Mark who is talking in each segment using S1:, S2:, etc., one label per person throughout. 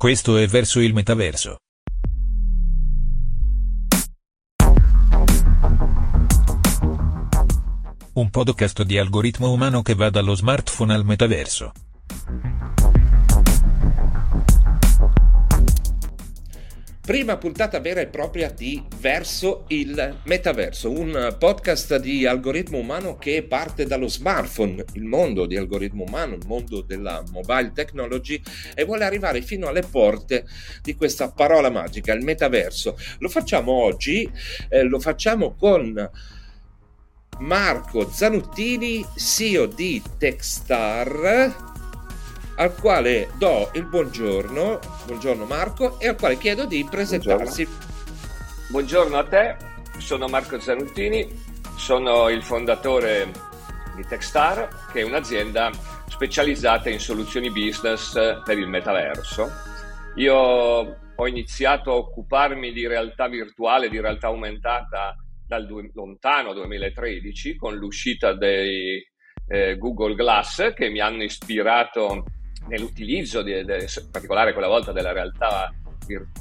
S1: Questo è verso il metaverso. Un podcast di algoritmo umano che va dallo smartphone al metaverso.
S2: Prima puntata vera e propria di Verso il Metaverso, un podcast di algoritmo umano che parte dallo smartphone, il mondo di algoritmo umano, il mondo della mobile technology e vuole arrivare fino alle porte di questa parola magica, il metaverso. Lo facciamo oggi, eh, lo facciamo con Marco Zanuttini, CEO di Techstar al quale do il buongiorno, buongiorno Marco, e al quale chiedo di presentarsi.
S3: Buongiorno, buongiorno a te, sono Marco Zanuttini, sono il fondatore di Techstar, che è un'azienda specializzata in soluzioni business per il metaverso. Io ho iniziato a occuparmi di realtà virtuale, di realtà aumentata dal du- lontano 2013 con l'uscita dei eh, Google Glass che mi hanno ispirato nell'utilizzo, di, de, in particolare quella volta della realtà,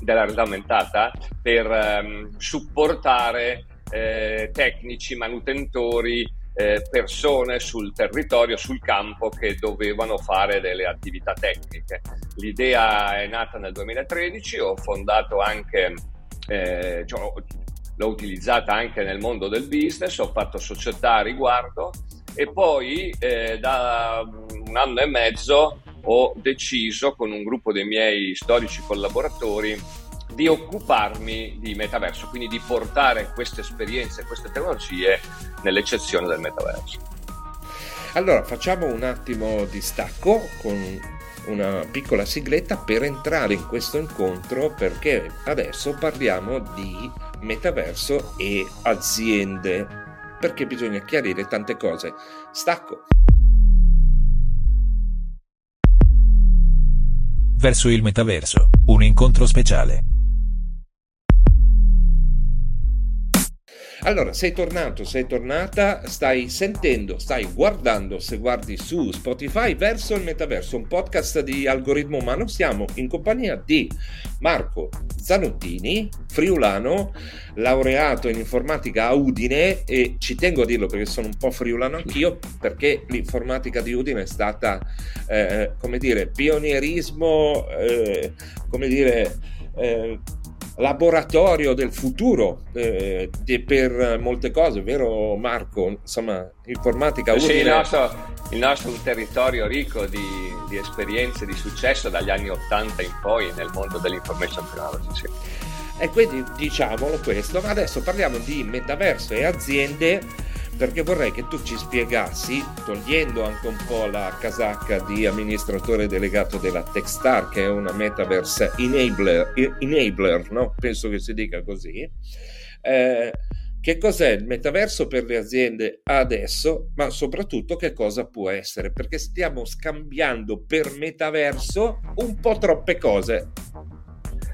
S3: della realtà aumentata, per um, supportare eh, tecnici, manutentori, eh, persone sul territorio, sul campo che dovevano fare delle attività tecniche. L'idea è nata nel 2013, ho fondato anche, eh, cioè, l'ho utilizzata anche nel mondo del business, ho fatto società a riguardo e poi eh, da un anno e mezzo ho deciso con un gruppo dei miei storici collaboratori di occuparmi di metaverso, quindi di portare queste esperienze, queste tecnologie nell'eccezione del metaverso.
S2: Allora facciamo un attimo di stacco con una piccola sigletta per entrare in questo incontro perché adesso parliamo di metaverso e aziende perché bisogna chiarire tante cose. Stacco.
S1: Verso il metaverso, un incontro speciale.
S2: Allora, sei tornato, sei tornata, stai sentendo, stai guardando, se guardi su Spotify, verso il metaverso, un podcast di algoritmo umano. Siamo in compagnia di Marco Zanottini, friulano, laureato in informatica a Udine e ci tengo a dirlo perché sono un po' friulano anch'io, perché l'informatica di Udine è stata, eh, come dire, pionierismo, eh, come dire... Eh, laboratorio del futuro eh, per molte cose, vero Marco? Insomma, informatica utile.
S3: Sì, il nostro, il nostro è un territorio ricco di, di, esperienze, di successo dagli anni 80 in poi nel mondo dell'information technology. Sì.
S2: E quindi diciamolo questo, ma adesso parliamo di metaverso e aziende perché vorrei che tu ci spiegassi, togliendo anche un po' la casacca di amministratore delegato della Techstar, che è una metaverse enabler, enabler no? penso che si dica così, eh, che cos'è il metaverso per le aziende adesso, ma soprattutto che cosa può essere, perché stiamo scambiando per metaverso un po' troppe cose.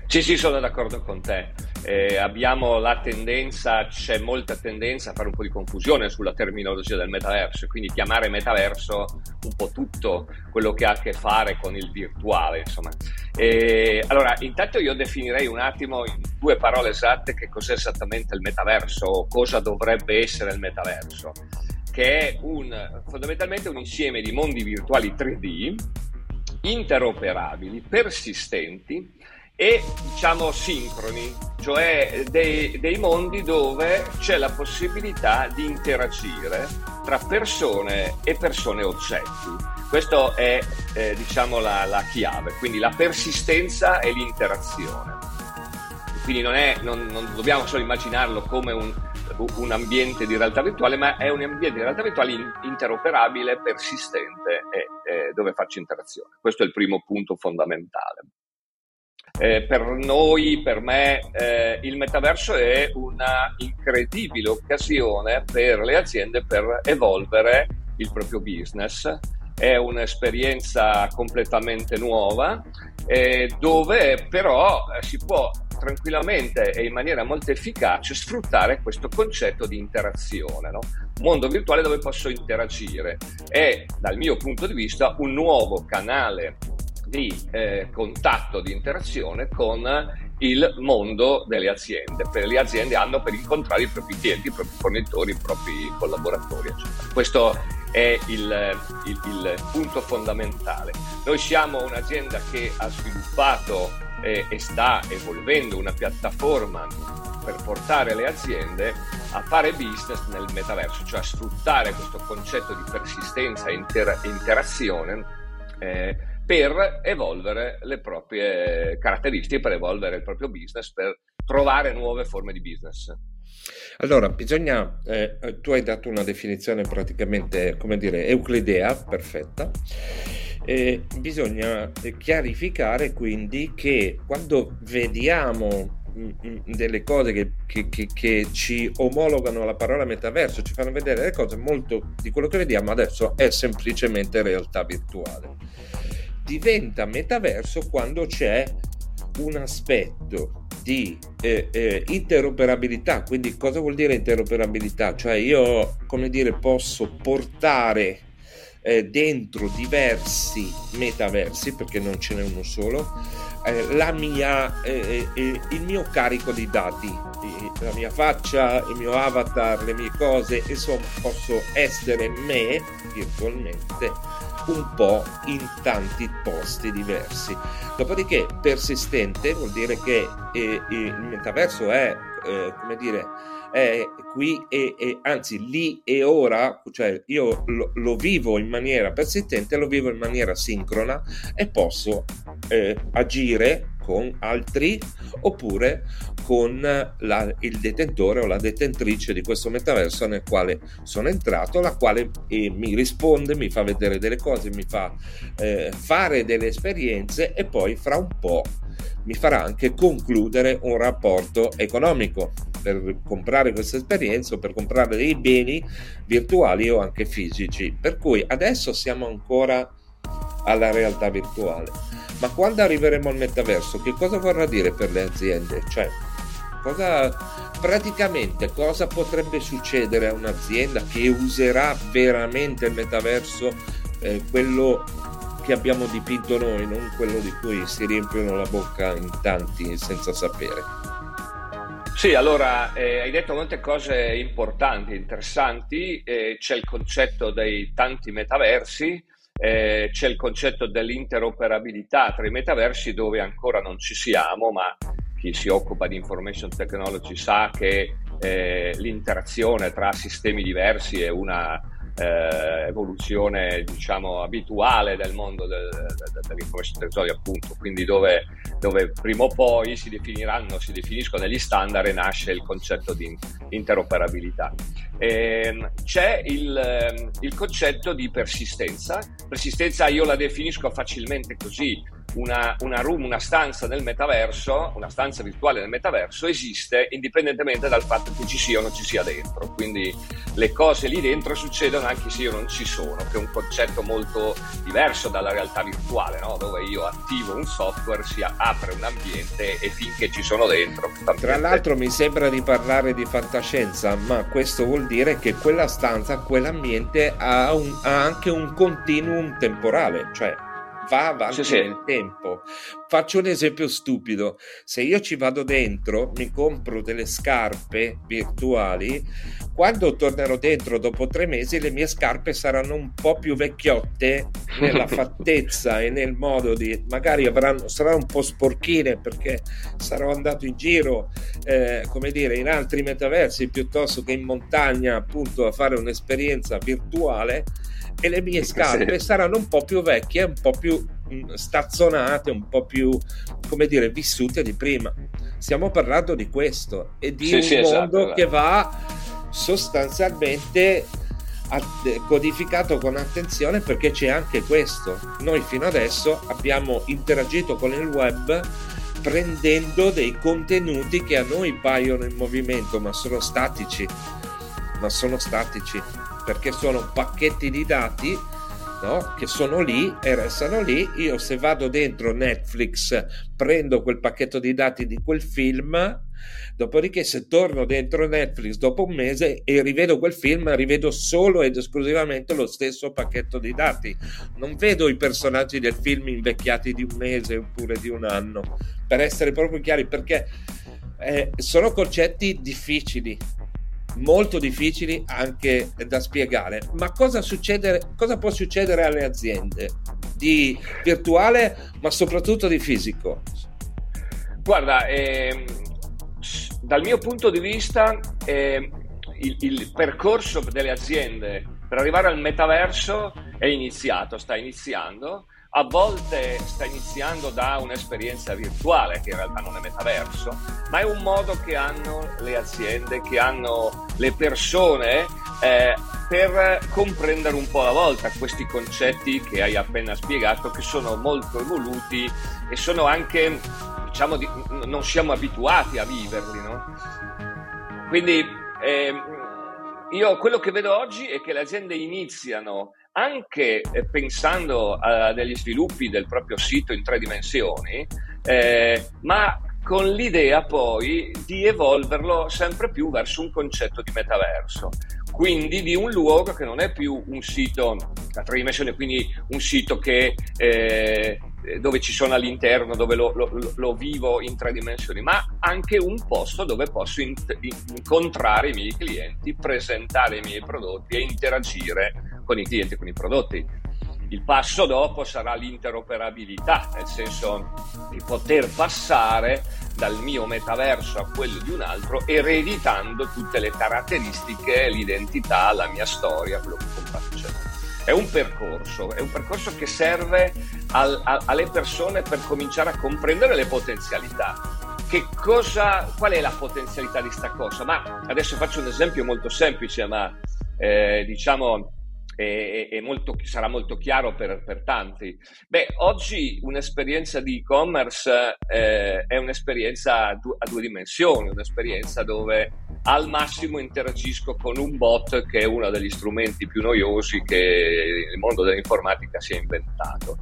S3: Sì, sì, sono d'accordo con te. Eh, abbiamo la tendenza, c'è molta tendenza a fare un po' di confusione sulla terminologia del metaverso, quindi chiamare metaverso un po' tutto quello che ha a che fare con il virtuale, insomma. Eh, allora, intanto io definirei un attimo in due parole esatte che cos'è esattamente il metaverso o cosa dovrebbe essere il metaverso, che è un, fondamentalmente un insieme di mondi virtuali 3D interoperabili, persistenti, e diciamo sincroni, cioè dei, dei, mondi dove c'è la possibilità di interagire tra persone e persone oggetti. Questa è eh, diciamo la, la, chiave, quindi la persistenza e l'interazione. Quindi non, è, non, non dobbiamo solo immaginarlo come un, un, ambiente di realtà virtuale, ma è un ambiente di realtà virtuale interoperabile, persistente e, e dove faccio interazione. Questo è il primo punto fondamentale. Eh, per noi, per me, eh, il metaverso è una incredibile occasione per le aziende per evolvere il proprio business. È un'esperienza completamente nuova eh, dove però eh, si può tranquillamente e in maniera molto efficace sfruttare questo concetto di interazione. No? mondo virtuale dove posso interagire. È, dal mio punto di vista, un nuovo canale di eh, contatto, di interazione con il mondo delle aziende. Le aziende hanno per incontrare i propri clienti, i propri fornitori, i propri collaboratori, eccetera. Questo è il, il, il punto fondamentale. Noi siamo un'azienda che ha sviluppato eh, e sta evolvendo una piattaforma per portare le aziende a fare business nel metaverso, cioè a sfruttare questo concetto di persistenza e inter- interazione eh, per evolvere le proprie caratteristiche, per evolvere il proprio business, per trovare nuove forme di business.
S2: Allora, bisogna, eh, tu hai dato una definizione praticamente, come dire, euclidea, perfetta. Eh, bisogna chiarificare quindi che quando vediamo mm, mm, delle cose che, che, che, che, ci omologano la parola metaverso, ci fanno vedere le cose, molto di quello che vediamo adesso è semplicemente realtà virtuale. Diventa metaverso quando c'è un aspetto di eh, eh, interoperabilità. Quindi cosa vuol dire interoperabilità? Cioè io, come dire, posso portare eh, dentro diversi metaversi, perché non ce n'è uno solo, eh, la mia, eh, eh, il mio carico di dati, la mia faccia, il mio avatar, le mie cose, insomma posso essere me virtualmente un po' in tanti posti diversi. Dopodiché persistente vuol dire che eh, il metaverso è, eh, come dire, è qui e, e, anzi lì e ora, cioè io lo, lo, vivo in maniera persistente, lo vivo in maniera sincrona e posso eh, agire con altri oppure con la, il detentore o la detentrice di questo metaverso nel quale sono entrato, la quale eh, mi risponde, mi fa vedere delle cose, mi fa eh, fare delle esperienze e poi fra un po' mi farà anche concludere un rapporto economico per comprare questa esperienza o per comprare dei beni virtuali o anche fisici. Per cui adesso siamo ancora alla realtà virtuale. Ma quando arriveremo al metaverso, che cosa vorrà dire per le aziende? Cioè, cosa praticamente cosa potrebbe succedere a un'azienda che userà veramente il metaverso, eh, quello che abbiamo dipinto noi, non quello di cui si riempiono la bocca in tanti senza sapere.
S3: Sì, allora eh, hai detto molte cose importanti, interessanti, eh, c'è il concetto dei tanti metaversi, eh, c'è il concetto dell'interoperabilità tra i metaversi dove ancora non ci siamo, ma chi si occupa di information technology sa che eh, l'interazione tra sistemi diversi è una eh, evoluzione diciamo abituale del mondo del, del, dell'information technology appunto. Quindi dove, dove, prima o poi si definiranno si definiscono degli standard e nasce il concetto di interoperabilità. Eh, c'è il, il concetto di persistenza. Persistenza io la definisco facilmente così una, una, room, una stanza nel metaverso, una stanza virtuale nel metaverso esiste indipendentemente dal fatto che ci sia o non ci sia dentro. Quindi le cose lì dentro succedono anche se io non ci sono, che è un concetto molto diverso dalla realtà virtuale, no? dove io attivo un software, si apre un ambiente e finché ci sono dentro.
S2: Tra l'altro mi sembra di parlare di fantascienza, ma questo vuol dire che quella stanza, quell'ambiente ha, un, ha anche un continuum temporale, cioè va avanti sì, nel sì. tempo. Faccio un esempio stupido: se io ci vado dentro, mi compro delle scarpe virtuali, quando tornerò dentro dopo tre mesi, le mie scarpe saranno un po' più vecchiotte nella fattezza e nel modo di magari avranno, saranno un po' sporchine perché sarò andato in giro, eh, come dire, in altri metaversi piuttosto che in montagna, appunto, a fare un'esperienza virtuale e le mie scarpe sì. saranno un po' più vecchie, un po' più mm, stazzonate, un po' più, come dire, vissute di prima. Stiamo parlando di questo e di sì, un sì, mondo esatto, che va sostanzialmente codificato con attenzione perché c'è anche questo. Noi fino adesso abbiamo interagito con il web prendendo dei contenuti che a noi paiono in movimento ma sono statici ma sono statici perché sono pacchetti di dati no? che sono lì e restano lì. Io se vado dentro Netflix prendo quel pacchetto di dati di quel film, dopodiché se torno dentro Netflix dopo un mese e rivedo quel film, rivedo solo ed esclusivamente lo stesso pacchetto di dati. Non vedo i personaggi del film invecchiati di un mese oppure di un anno, per essere proprio chiari, perché eh, sono concetti difficili molto difficili anche da spiegare. Ma cosa, succede, cosa può succedere alle aziende di virtuale, ma soprattutto di fisico?
S3: Guarda, ehm, dal mio punto di vista, eh, il, il percorso delle aziende per arrivare al metaverso è iniziato, sta iniziando a volte sta iniziando da un'esperienza virtuale, che in realtà non è metaverso, ma è un modo che hanno le aziende, che hanno le persone eh, per comprendere un po' alla volta questi concetti che hai appena spiegato, che sono molto evoluti e sono anche, diciamo, di, non siamo abituati a viverli, no? Quindi eh, io quello che vedo oggi è che le aziende iniziano anche eh, pensando a degli sviluppi del proprio sito in tre dimensioni, eh, ma con l'idea poi di evolverlo sempre più verso un concetto di metaverso, quindi di un luogo che non è più un sito a tre dimensioni, quindi un sito che, eh, dove ci sono all'interno, dove lo, lo, lo, vivo in tre dimensioni, ma anche un posto dove posso in, incontrare i miei clienti, presentare i miei prodotti e interagire con i clienti, con i prodotti. Il passo dopo sarà l'interoperabilità, nel senso di poter passare dal mio metaverso a quello di un altro ereditando tutte le caratteristiche, l'identità, la mia storia, quello che faccio. È un percorso, è un percorso che serve al, a, alle persone per cominciare a comprendere le potenzialità. Cosa, qual è la potenzialità di questa cosa? Ma adesso faccio un esempio molto semplice, ma eh, diciamo e, e molto, sarà molto chiaro per, per, tanti. Beh, oggi un'esperienza di e-commerce eh, è un'esperienza a due, a due dimensioni, un'esperienza dove al massimo interagisco con un bot che è uno degli strumenti più noiosi che il mondo dell'informatica si è inventato.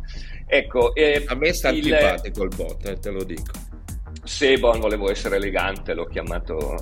S3: Ecco,
S2: eh, a me sta il... antipatico il bot, eh, te lo dico.
S3: Sebon volevo essere elegante, l'ho chiamato,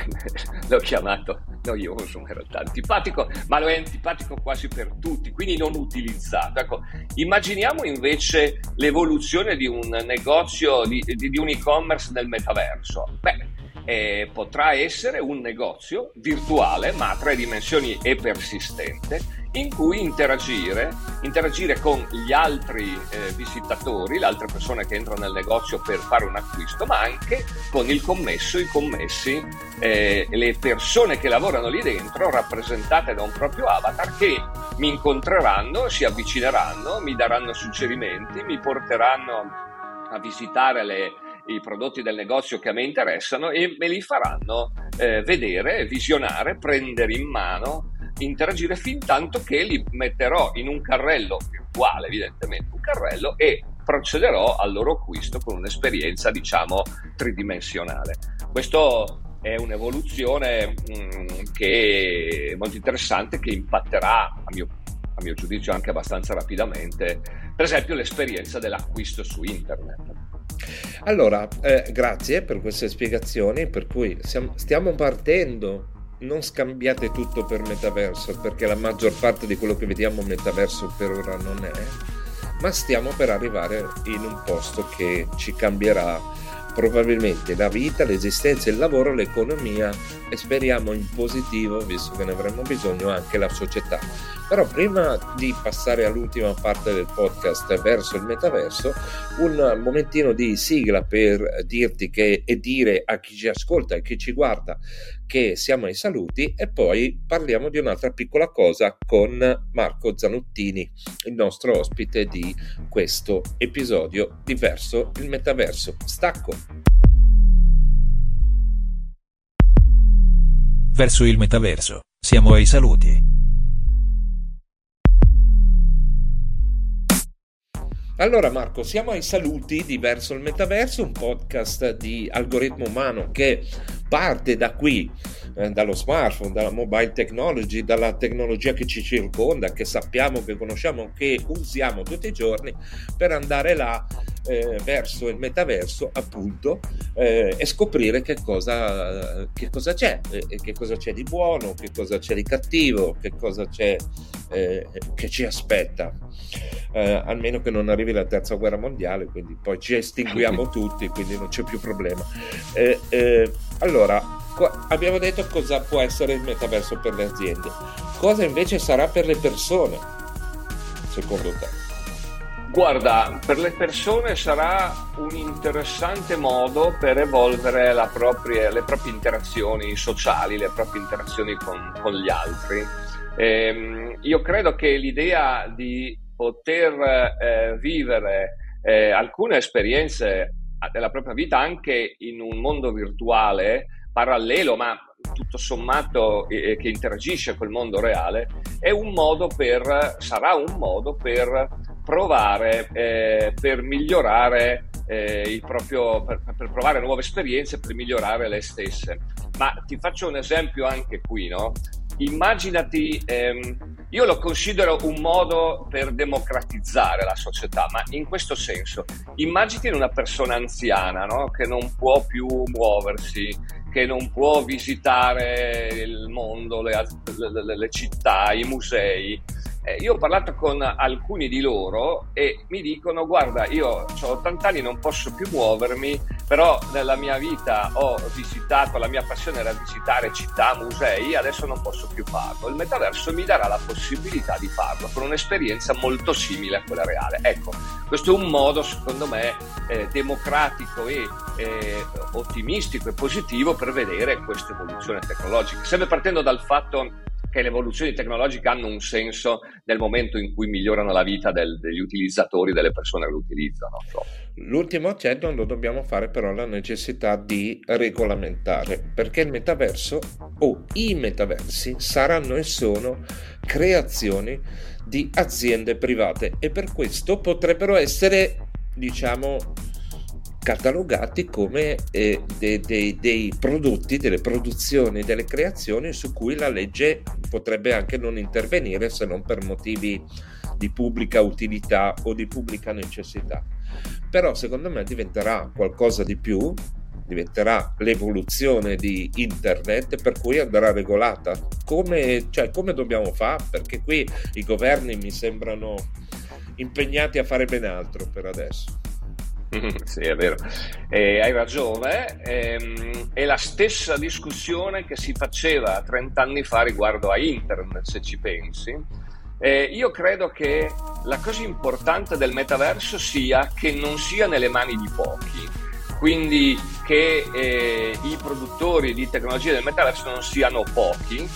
S3: l'ho chiamato noioso, in realtà antipatico, ma lo è antipatico quasi per tutti, quindi non utilizzato. Ecco, immaginiamo invece l'evoluzione di un negozio, di, di, di un e-commerce nel metaverso. Beh, eh, potrà essere un negozio virtuale, ma a tre dimensioni e persistente, in cui interagire, interagire con gli altri eh, visitatori, le altre persone che entrano nel negozio per fare un acquisto, ma anche con il commesso, i commessi, eh, le persone che lavorano lì dentro, rappresentate da un proprio avatar, che mi incontreranno, si avvicineranno, mi daranno suggerimenti, mi porteranno a visitare le, i prodotti del negozio che a me interessano e me li faranno eh, vedere, visionare, prendere in mano interagire fin tanto che li metterò in un carrello virtuale, evidentemente un carrello, e procederò al loro acquisto con un'esperienza, diciamo, tridimensionale. Questo è un'evoluzione mh, mm, che è molto interessante, che impatterà, a mio, a mio giudizio, anche abbastanza rapidamente, per esempio l'esperienza dell'acquisto su internet.
S2: Allora, eh, grazie per queste spiegazioni, per cui siamo, stiamo partendo non scambiate tutto per metaverso, perché la maggior parte di quello che vediamo metaverso per ora non è, ma stiamo per arrivare in un posto che ci cambierà probabilmente la vita, l'esistenza, il lavoro, l'economia e speriamo in positivo, visto che ne avremo bisogno, anche la società. Però prima di passare all'ultima parte del podcast verso il metaverso, un momentino di sigla per dirti che, e dire a chi ci ascolta e chi ci guarda che siamo ai saluti e poi parliamo di un'altra piccola cosa con Marco Zanuttini, il nostro ospite di questo episodio di Verso il Metaverso. Stacco!
S1: Verso il metaverso, siamo ai saluti.
S2: Allora Marco, siamo ai saluti di Verso il Metaverso, un podcast di algoritmo umano che parte da qui, eh, dallo smartphone, dalla mobile technology, dalla tecnologia che ci circonda, che sappiamo, che conosciamo, che usiamo tutti i giorni, per andare là eh, verso il metaverso appunto eh, e scoprire che cosa, che cosa c'è, eh, che cosa c'è di buono, che cosa c'è di cattivo, che cosa c'è eh, che ci aspetta. Eh, almeno che non arrivi la terza guerra mondiale, quindi poi ci estinguiamo tutti, quindi non c'è più problema. Eh, allora, qua abbiamo detto cosa può essere il metaverso per le aziende, cosa invece sarà per le persone, secondo te?
S3: Guarda, per le persone sarà un interessante modo per evolvere propria, le proprie interazioni sociali, le proprie interazioni con, con gli altri. Ehm, io credo che l'idea di poter eh, vivere eh, alcune esperienze della propria vita anche in un mondo virtuale parallelo, ma tutto sommato eh, che interagisce col mondo reale, un per, sarà un modo per provare, eh, per migliorare eh, il proprio, per, per, provare nuove esperienze, per migliorare le stesse. Ma ti faccio un esempio anche qui, no? Immaginati, ehm, io lo considero un modo per democratizzare la società, ma in questo senso, immaginati una persona anziana no? che non può più muoversi, che non può visitare il mondo, le, le, le città, i musei, io ho parlato con alcuni di loro e mi dicono guarda io ho 80 anni non posso più muovermi però nella mia vita ho visitato la mia passione era visitare città, musei adesso non posso più farlo. Il metaverso mi darà la possibilità di farlo con un'esperienza molto simile a quella reale. Ecco questo è un modo secondo me eh, democratico e eh, ottimistico e positivo per vedere questa evoluzione tecnologica. Sempre partendo dal fatto che le evoluzioni tecnologiche hanno un senso nel momento in cui migliorano la vita del, degli utilizzatori, delle persone che lo utilizzano.
S2: L'ultimo accenno lo dobbiamo fare però alla necessità di regolamentare, perché il metaverso o i metaversi saranno e sono creazioni di aziende private e per questo potrebbero essere, diciamo, catalogati come eh, dei, dei, dei prodotti, delle produzioni, delle creazioni su cui la legge potrebbe anche non intervenire se non per motivi di pubblica utilità o di pubblica necessità. Però secondo me diventerà qualcosa di più, diventerà l'evoluzione di internet per cui andrà regolata. Come, cioè, come dobbiamo fare? Perché qui i governi mi sembrano impegnati a fare ben altro per adesso.
S3: sì, è vero. Eh, hai ragione. Ehm, è la stessa discussione che si faceva 30 anni fa riguardo a internet, se ci pensi. Eh, io credo che la cosa importante del metaverso sia che non sia nelle mani di pochi, quindi che eh, i produttori di tecnologie del metaverso non siano pochi,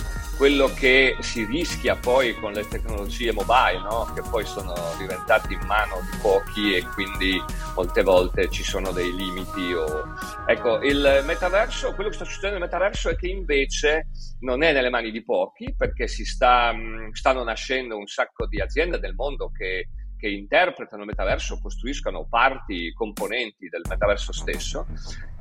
S3: quello che si rischia poi con le tecnologie mobile, no? che poi sono diventate in mano di pochi e quindi molte volte ci sono dei limiti. O... Ecco, il metaverso, quello che sta succedendo nel metaverso è che invece non è nelle mani di pochi perché si sta, stanno nascendo un sacco di aziende del mondo che che interpretano il metaverso, costruiscano parti, componenti del metaverso stesso.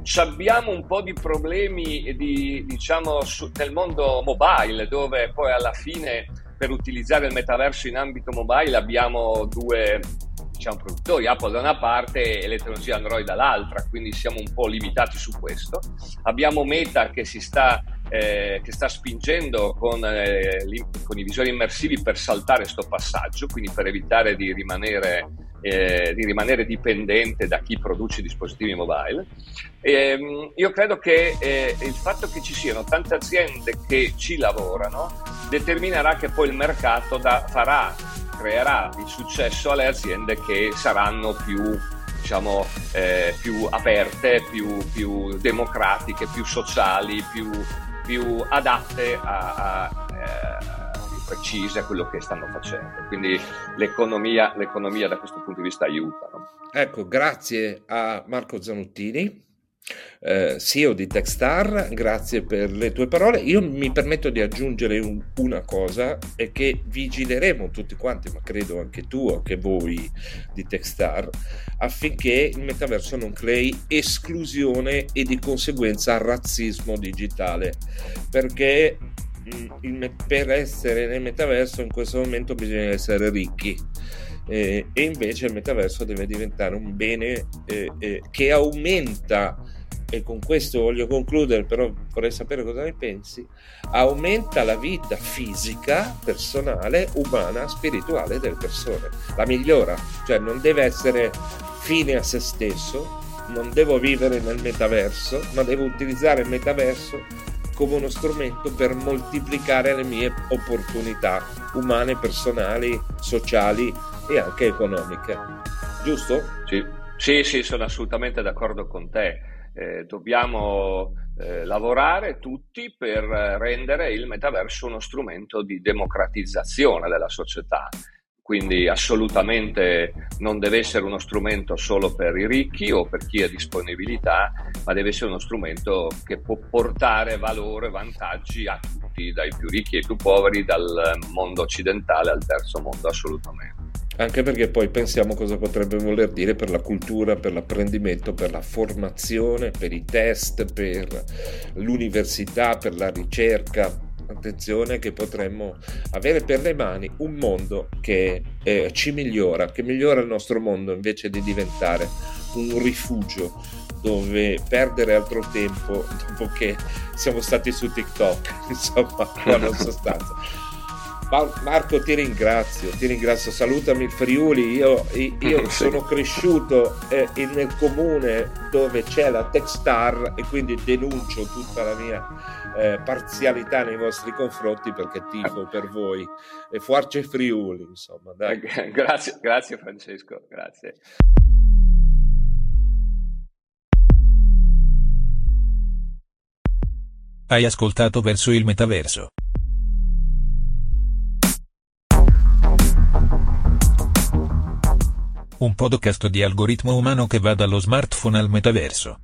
S3: Ci abbiamo un po' di problemi di, diciamo, su, nel mondo mobile, dove poi alla fine per utilizzare il metaverso in ambito mobile abbiamo due diciamo, produttori, Apple da una parte e le tecnologie Android dall'altra, quindi siamo un po' limitati su questo. Abbiamo Meta che si sta eh, che sta spingendo con, eh, con, i visori immersivi per saltare questo passaggio, quindi per evitare di rimanere, eh, di rimanere, dipendente da chi produce dispositivi mobile. E, ehm, io credo che eh, il fatto che ci siano tante aziende che ci lavorano determinerà che poi il mercato da, farà, creerà il successo alle aziende che saranno più diciamo, eh, più aperte, più, più, democratiche, più sociali, più, più adatte a, a eh, precise a quello che stanno facendo. Quindi l'economia, l'economia da questo punto di vista aiuta. No?
S2: Ecco, grazie a Marco Zanuttini eh, CEO di Techstar, grazie per le tue parole. Io mi permetto di aggiungere un, una cosa, è che vigileremo tutti quanti, ma credo anche tu, anche voi di Techstar, affinché il metaverso non crei esclusione e di conseguenza razzismo digitale, perché mm, il, per essere nel metaverso in questo momento bisogna essere ricchi. Eh, e invece il metaverso deve diventare un bene eh, eh, che aumenta e con questo voglio concludere, però vorrei sapere cosa ne pensi, aumenta la vita fisica, personale, umana, spirituale delle persone, la migliora, cioè non deve essere fine a se stesso, non devo vivere nel metaverso, ma devo utilizzare il metaverso come uno strumento per moltiplicare le mie opportunità umane, personali, sociali e anche economiche. Giusto?
S3: Sì, sì, sì sono assolutamente d'accordo con te eh, dobbiamo eh, lavorare tutti per rendere il metaverso uno strumento di democratizzazione della società. Quindi assolutamente non deve essere uno strumento solo per i ricchi o per chi ha disponibilità, ma deve essere uno strumento che può portare valore, vantaggi a tutti, dai più ricchi ai più poveri, dal mondo occidentale al terzo mondo, assolutamente
S2: anche perché poi pensiamo cosa potrebbe voler dire per la cultura, per l'apprendimento, per la formazione, per i test, per l'università, per la ricerca. Attenzione che potremmo avere per le mani un mondo che eh, ci migliora, che migliora il nostro mondo invece di diventare un rifugio dove perdere altro tempo dopo che siamo stati su TikTok, insomma, buona sostanza. Marco ti ringrazio, ti ringrazio, salutami il Friuli, io, io sì. sono cresciuto eh, nel comune dove c'è la Techstar e quindi denuncio tutta la mia eh, parzialità nei vostri confronti perché tifo per voi e Force Friuli, insomma. Dai.
S3: grazie, grazie Francesco, grazie.
S1: Hai ascoltato verso il metaverso. Un podcast di algoritmo umano che va dallo smartphone al metaverso.